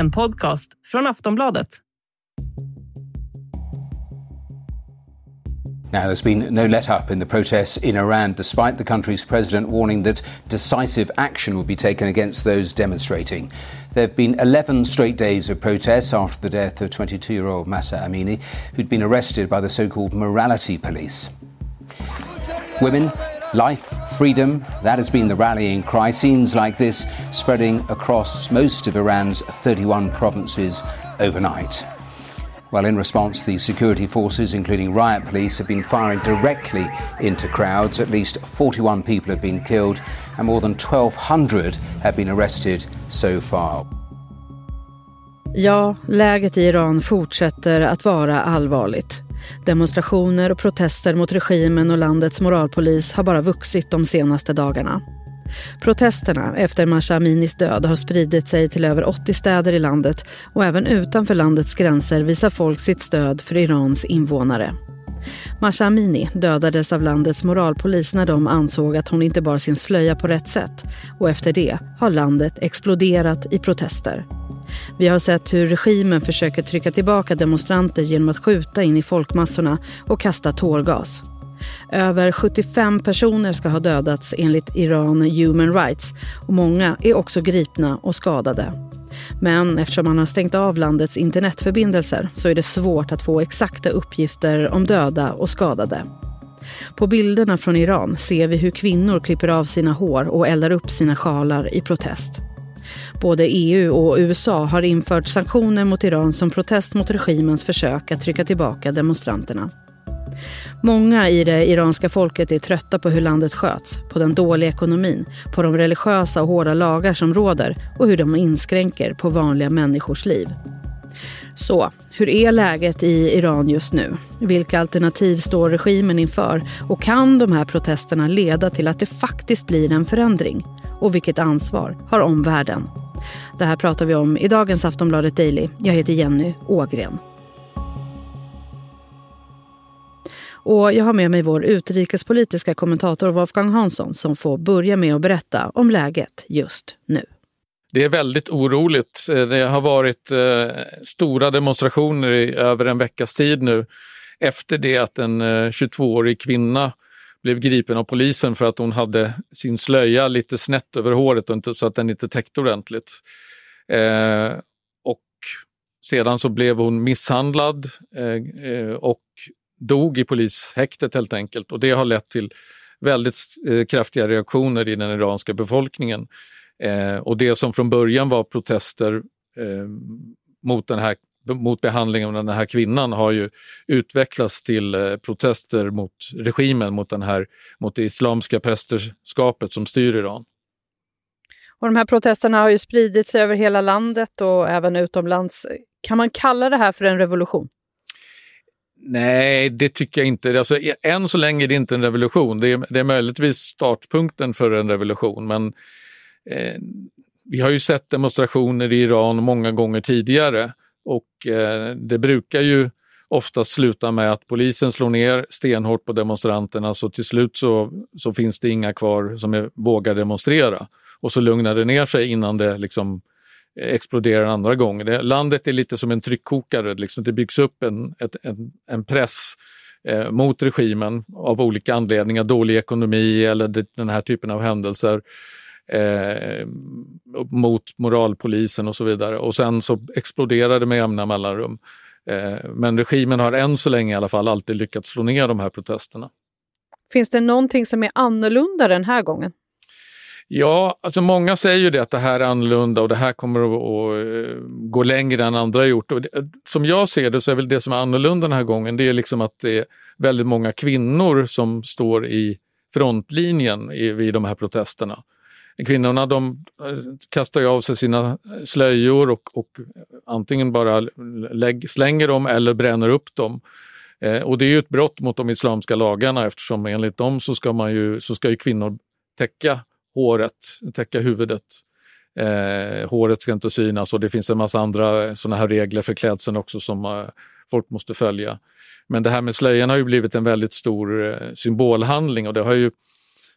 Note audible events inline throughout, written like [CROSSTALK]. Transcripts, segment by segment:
En podcast från Aftonbladet. Now, there's been no let up in the protests in Iran, despite the country's president warning that decisive action will be taken against those demonstrating. There have been 11 straight days of protests after the death of 22 year old Massa Amini, who'd been arrested by the so called morality police. Women, life, freedom, that has been the rallying cry. Scenes like this spreading across most of Iran's 31 provinces overnight. Well, in response, the security forces, including riot police, have been firing directly into crowds. At least 41 people have been killed, and more than 1,200 have been arrested so far. Ja, läget i Iran fortsätter att vara allvarligt. Demonstrationer och protester mot regimen och landets moralpolis har bara vuxit de senaste dagarna. Protesterna efter Masha Aminis död har spridit sig till över 80 städer i landet och även utanför landets gränser visar folk sitt stöd för Irans invånare. Masha Amini dödades av landets moralpolis när de ansåg att hon inte bar sin slöja på rätt sätt och efter det har landet exploderat i protester. Vi har sett hur regimen försöker trycka tillbaka demonstranter genom att skjuta in i folkmassorna och kasta tårgas. Över 75 personer ska ha dödats enligt Iran Human Rights och många är också gripna och skadade. Men eftersom man har stängt av landets internetförbindelser så är det svårt att få exakta uppgifter om döda och skadade. På bilderna från Iran ser vi hur kvinnor klipper av sina hår och eldar upp sina sjalar i protest. Både EU och USA har infört sanktioner mot Iran som protest mot regimens försök att trycka tillbaka demonstranterna. Många i det iranska folket är trötta på hur landet sköts, på den dåliga ekonomin, på de religiösa och hårda lagar som råder och hur de inskränker på vanliga människors liv. Så, hur är läget i Iran just nu? Vilka alternativ står regimen inför? Och kan de här protesterna leda till att det faktiskt blir en förändring? Och vilket ansvar har omvärlden? Det här pratar vi om i dagens Aftonbladet Daily. Jag heter Jenny Ågren. Och jag har med mig vår utrikespolitiska kommentator Wolfgang Hansson som får börja med att berätta om läget just nu. Det är väldigt oroligt. Eh, det har varit eh, stora demonstrationer i över en veckas tid nu efter det att en eh, 22-årig kvinna blev gripen av polisen för att hon hade sin slöja lite snett över håret så att den inte täckte ordentligt. Eh, och sedan så blev hon misshandlad eh, eh, och dog i polishäktet helt enkelt och det har lett till väldigt eh, kraftiga reaktioner i den iranska befolkningen. Eh, och det som från början var protester eh, mot, den här, mot behandlingen av den här kvinnan har ju utvecklats till eh, protester mot regimen, mot, den här, mot det islamska prästerskapet som styr Iran. Och de här protesterna har ju spridit sig över hela landet och även utomlands. Kan man kalla det här för en revolution? Nej, det tycker jag inte. Alltså, än så länge är det inte en revolution. Det är, det är möjligtvis startpunkten för en revolution, men eh, vi har ju sett demonstrationer i Iran många gånger tidigare och eh, det brukar ju ofta sluta med att polisen slår ner stenhårt på demonstranterna så till slut så, så finns det inga kvar som är, vågar demonstrera. Och så lugnar det ner sig innan det liksom eh, exploderar andra gånger. Det, landet är lite som en tryckkokare, liksom. det byggs upp en, ett, en, en press eh, mot regimen av olika anledningar, dålig ekonomi eller det, den här typen av händelser. Eh, mot moralpolisen och så vidare. Och sen så exploderar det med jämna mellanrum. Eh, men regimen har än så länge i alla fall alltid lyckats slå ner de här protesterna. Finns det någonting som är annorlunda den här gången? Ja, alltså många säger ju det att det här är annorlunda och det här kommer att, att eh, gå längre än andra har gjort. Och det, som jag ser det så är väl det som är annorlunda den här gången, det är liksom att det är väldigt många kvinnor som står i frontlinjen i, vid de här protesterna. Kvinnorna de eh, kastar ju av sig sina slöjor och, och antingen bara lägg, slänger dem eller bränner upp dem. Eh, och det är ju ett brott mot de islamska lagarna eftersom enligt dem så ska, man ju, så ska ju kvinnor täcka håret, täcka huvudet. Eh, håret ska inte synas och det finns en massa andra såna här regler för klädseln också som eh, folk måste följa. Men det här med slöjan har ju blivit en väldigt stor eh, symbolhandling och det har ju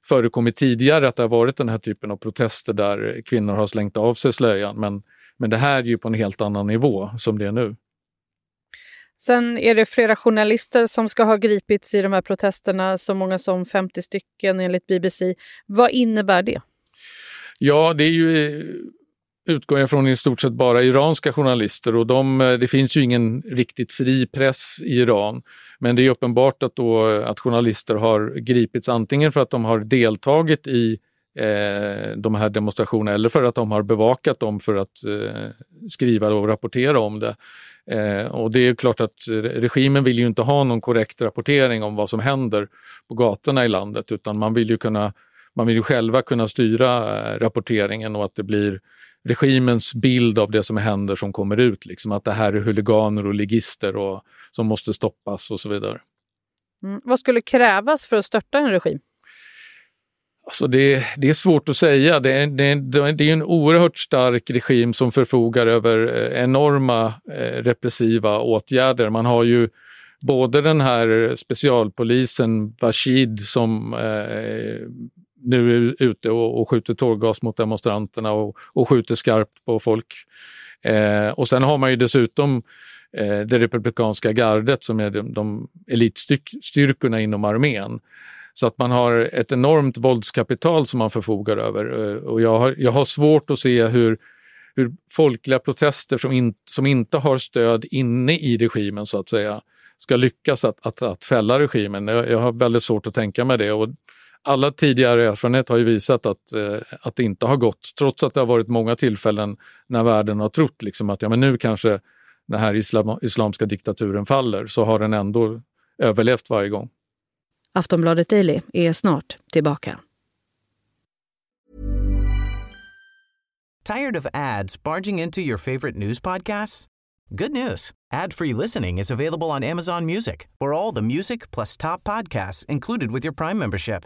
förekommit tidigare att det har varit den här typen av protester där kvinnor har slängt av sig slöjan. Men Men det här är ju på en helt annan nivå som det är nu. Sen är det flera journalister som ska ha gripits i de här protesterna, så många som 50 stycken enligt BBC. Vad innebär det? Ja, det är ju utgår jag från i stort sett bara iranska journalister och de, eh, det finns ju ingen riktigt fri press i Iran. Men det är uppenbart att, då, att journalister har gripits antingen för att de har deltagit i eh, de här demonstrationerna eller för att de har bevakat dem för att eh, skriva och rapportera om det. Eh, och det är klart att regimen vill ju inte ha någon korrekt rapportering om vad som händer på gatorna i landet utan man vill ju, kunna, man vill ju själva kunna styra eh, rapporteringen och att det blir regimens bild av det som händer som kommer ut. Liksom att det här är huliganer och ligister och, som måste stoppas och så vidare. Mm. Vad skulle krävas för att störta en regim? Alltså det, det är svårt att säga. Det, det, det är en oerhört stark regim som förfogar över eh, enorma eh, repressiva åtgärder. Man har ju både den här specialpolisen Bashid som eh, nu är ute och, och skjuter tårgas mot demonstranterna och, och skjuter skarpt på folk. Eh, och sen har man ju dessutom eh, det republikanska gardet som är de, de elitstyrkorna inom armén. Så att man har ett enormt våldskapital som man förfogar över. Eh, och jag har, jag har svårt att se hur, hur folkliga protester som, in, som inte har stöd inne i regimen så att säga ska lyckas att, att, att fälla regimen. Jag, jag har väldigt svårt att tänka mig det. Och alla tidigare erfarenheter har ju visat att, eh, att det inte har gått, trots att det har varit många tillfällen när världen har trott liksom att ja, men nu kanske den här islam, islamska diktaturen faller, så har den ändå överlevt varje gång. Aftonbladet Daily är snart tillbaka. Tired of ads barging into your favorite news podcasts? Good news! Ad-free listening is available on Amazon Music for all the music plus top podcasts included with your Prime membership.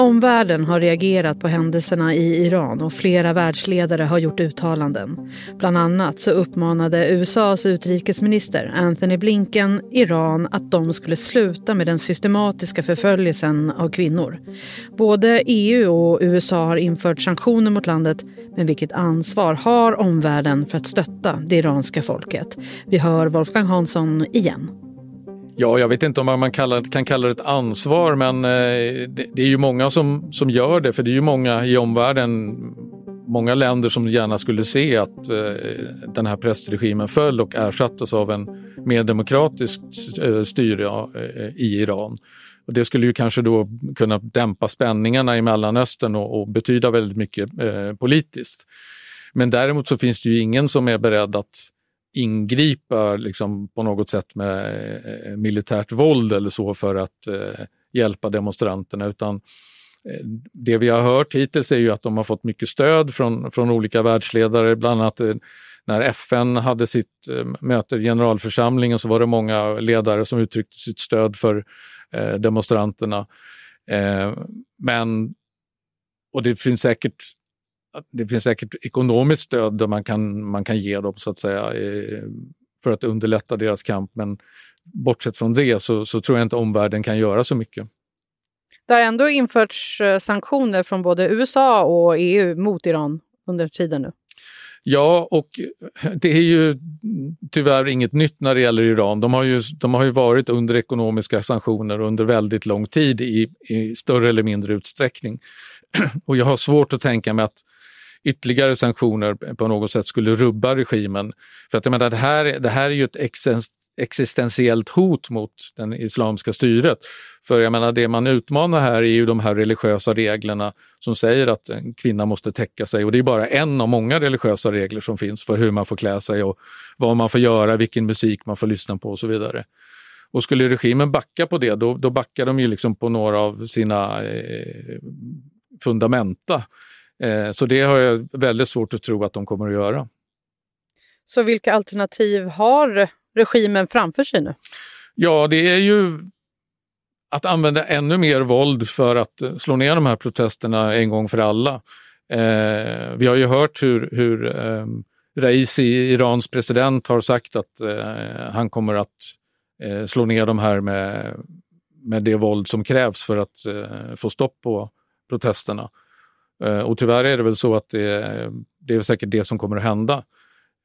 Omvärlden har reagerat på händelserna i Iran och flera världsledare har gjort uttalanden. Bland annat så uppmanade USAs utrikesminister Anthony Blinken Iran att de skulle sluta med den systematiska förföljelsen av kvinnor. Både EU och USA har infört sanktioner mot landet men vilket ansvar har omvärlden för att stötta det iranska folket? Vi hör Wolfgang Hansson igen. Ja, jag vet inte om man kallar, kan kalla det ett ansvar, men eh, det, är ju många som, som gör det. För det är ju många i omvärlden, många länder som gärna skulle se att eh, den här prästregimen föll och ersattes av en mer demokratiskt eh, styre i Iran. Och det skulle ju kanske då kunna dämpa spänningarna i Mellanöstern och, och betyda väldigt mycket politiskt. Men däremot så finns det ju ingen som är beredd att ingripa liksom, på något sätt med eh, militärt våld eller så för att eh, hjälpa demonstranterna utan eh, det vi har hört hittills är ju att de har fått mycket stöd från, från olika världsledare, bland annat eh, när FN hade sitt eh, möte i generalförsamlingen så var det många ledare som uttryckte sitt stöd för demonstranterna. men, och det finns säkert det finns säkert ekonomiskt stöd där man kan, man kan ge dem så att säga för att underlätta deras kamp. Men bortsett från det så, så tror jag inte omvärlden kan göra så mycket. Det har ändå införts eh, sanktioner från både USA och EU mot Iran under tiden nu. Ja, och det är ju tyvärr inget nytt när det gäller Iran. De har ju, de har ju varit under ekonomiska sanktioner under väldigt lång tid i, i större eller mindre utsträckning. [CLEARS THROAT] Och jag har svårt att tänka mig att ytterligare sanktioner på något sätt skulle rubba regimen. För att jag menar, det, här, det här är ju ett existentiellt hot mot det islamska styret. För jag menar, det man utmanar här är ju de här religiösa reglerna som säger att en kvinna måste täcka sig. Och det är bara en av många religiösa regler som finns för hur man får klä sig och vad man får göra, vilken musik man får lyssna på och så vidare. Och skulle regimen backa på det, då, då backar de ju liksom på några av sina eh, fundamenta. Eh, så det har jag väldigt svårt att tro att de kommer att göra. Så vilka alternativ har regimen framför sig nu? Ja, det är ju att använda ännu mer våld för att slå ner de här protesterna en gång för alla. Eh, vi har ju hört hur, hur eh, Raisi, Irans president, har sagt att eh, han kommer att eh, slå ner de här med, med det våld som krävs för att eh, få stopp på protesterna. Eh, och tyvärr är det väl så att det, det är säkert det som kommer att hända.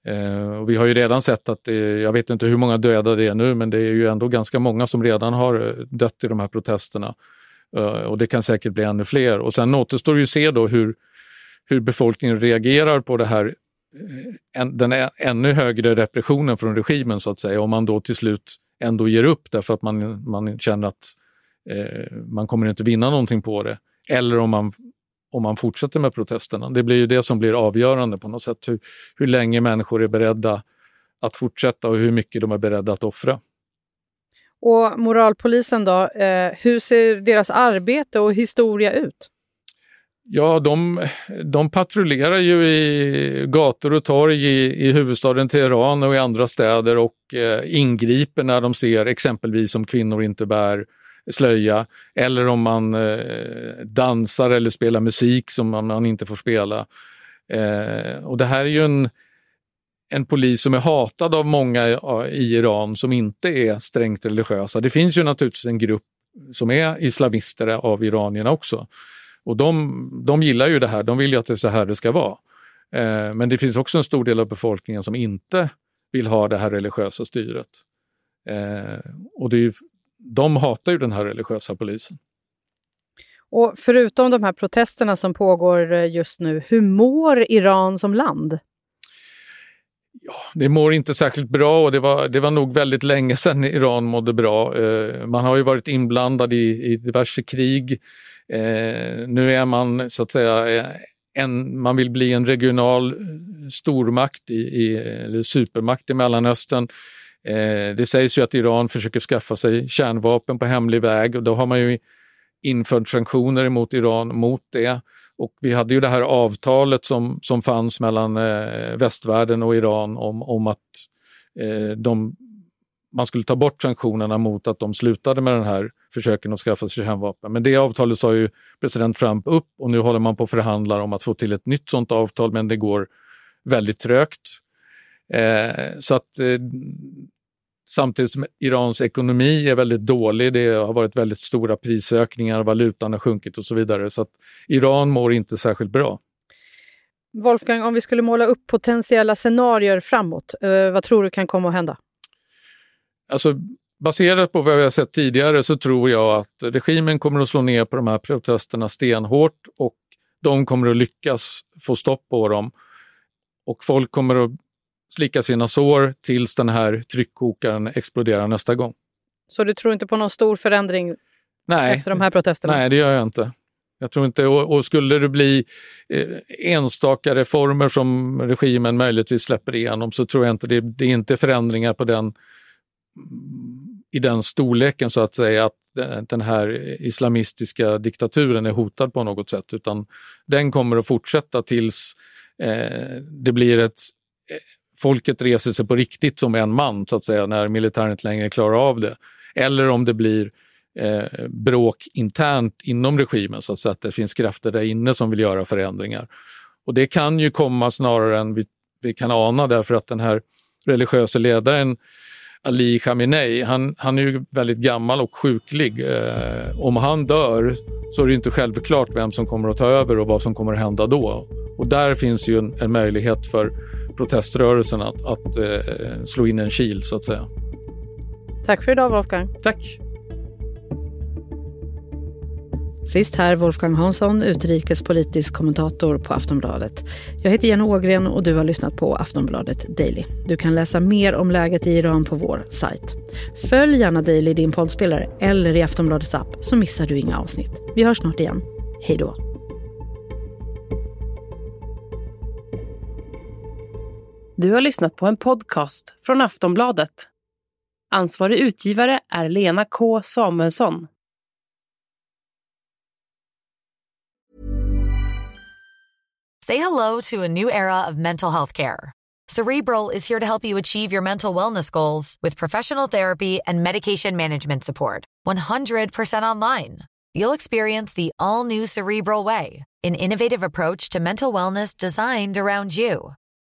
Eh, och vi har ju redan sett att, det, jag vet inte hur många döda det är nu, men det är ju ändå ganska många som redan har dött i de här protesterna. Och det kan säkert bli ännu fler. Och sen återstår ju att se då hur, hur befolkningen reagerar på det här, den ännu högre repressionen från regimen så att säga. Om man då till slut ändå ger upp därför att man, man känner att eh, man kommer inte vinna någonting på det. Eller om man om man fortsätter med protesterna. Det blir ju det som blir avgörande på något sätt. Hur, hur länge människor är beredda att fortsätta och hur mycket de är beredda att offra. Och moralpolisen då, eh, hur ser deras arbete och historia ut? Ja, de, de patrullerar ju i gator och torg i, i huvudstaden Teheran och i andra städer och eh, ingriper när de ser exempelvis om kvinnor inte bär slöja eller om man eh, dansar eller spelar musik som man, man inte får spela. Eh, och det här är ju en, en polis som är hatad av många i Iran som inte är strängt religiösa. Det finns ju naturligtvis en grupp som är islamister av iranierna också. Och de, de gillar ju det här, de vill ju att det är så här det ska vara. Eh, men det finns också en stor del av befolkningen som inte vill ha det här religiösa styret. Eh, och det är de hatar ju den här religiösa polisen. Och förutom de här protesterna som pågår eh, just nu, hur mår Iran som land? Ja, det mår inte särskilt bra och det var, det var nog väldigt länge sedan Iran mådde bra. Eh, man har ju varit inblandad i, i diverse krig. Eh, nu är man så att säga en, man vill bli en regional stormakt, i, i, eller supermakt i Mellanöstern. Eh, det sägs ju att Iran försöker skaffa sig kärnvapen på hemlig väg och då har man ju infört sanktioner mot Iran mot det. Och vi hade ju det här avtalet som, som fanns mellan eh, västvärlden och Iran om, om att eh, de, man skulle ta bort sanktionerna mot att de slutade med den här försöken att skaffa sig kärnvapen. Men det avtalet sa ju president Trump upp och nu håller man på att förhandla om att få till ett nytt sånt avtal men det går väldigt trögt. Eh, så att eh, Samtidigt som Irans ekonomi är väldigt dålig. Det har varit väldigt stora prisökningar, valutan har sjunkit och så vidare. Så Iran mår inte särskilt bra. Wolfgang, om vi skulle måla upp potentiella scenarier framåt, eh, vad tror du kan komma att hända? Alltså, baserat på vad vi har sett tidigare så tror jag att regimen kommer att slå ner på de här protesterna stenhårt och de kommer att lyckas få stopp på dem. Och folk kommer att slicka sina sår tills den här tryckkokaren exploderar nästa gång. Så du tror inte på någon stor förändring Nej. efter de här protesterna? Nej, det gör jag inte. Jag tror inte, och, och skulle det bli eh, enstaka reformer som regimen möjligtvis släpper igenom så tror jag inte det, det är inte förändringar på den, i den storleken så att säga att den här islamistiska diktaturen är hotad på något sätt utan den kommer att fortsätta tills eh, det blir ett folket reser sig på riktigt som en man, så att säga, när militären inte längre klarar av det. Eller om det blir eh, bråk internt inom regimen, så att, säga, att det finns krafter där inne som vill göra förändringar. Och det kan ju komma snarare än vi, vi kan ana därför att den här religiösa ledaren Ali Khamenei, han, han är ju väldigt gammal och sjuklig. Eh, om han dör så är det inte självklart vem som kommer att ta över och vad som kommer att hända då. Och där finns ju en, en möjlighet för proteströrelsen att, att eh, slå in en kil så att säga. Tack för idag Wolfgang. Tack. Sist här Wolfgang Hansson, utrikespolitisk kommentator på Aftonbladet. Jag heter Jenny Ågren och du har lyssnat på Aftonbladet Daily. Du kan läsa mer om läget i Iran på vår sajt. Följ gärna Daily i din poddspelare eller i Aftonbladets app så missar du inga avsnitt. Vi hörs snart igen. Hej då. Du har lyssnat på en podcast från Aftonbladet. Ansvarig utgivare är Lena K Samuelsson. Say hello to a new era of mental health care. Cerebral is here to help you achieve your mental wellness goals with professional therapy and medication management support. 100% online. You'll experience the all new Cerebral Way, an innovative approach to mental wellness designed around you.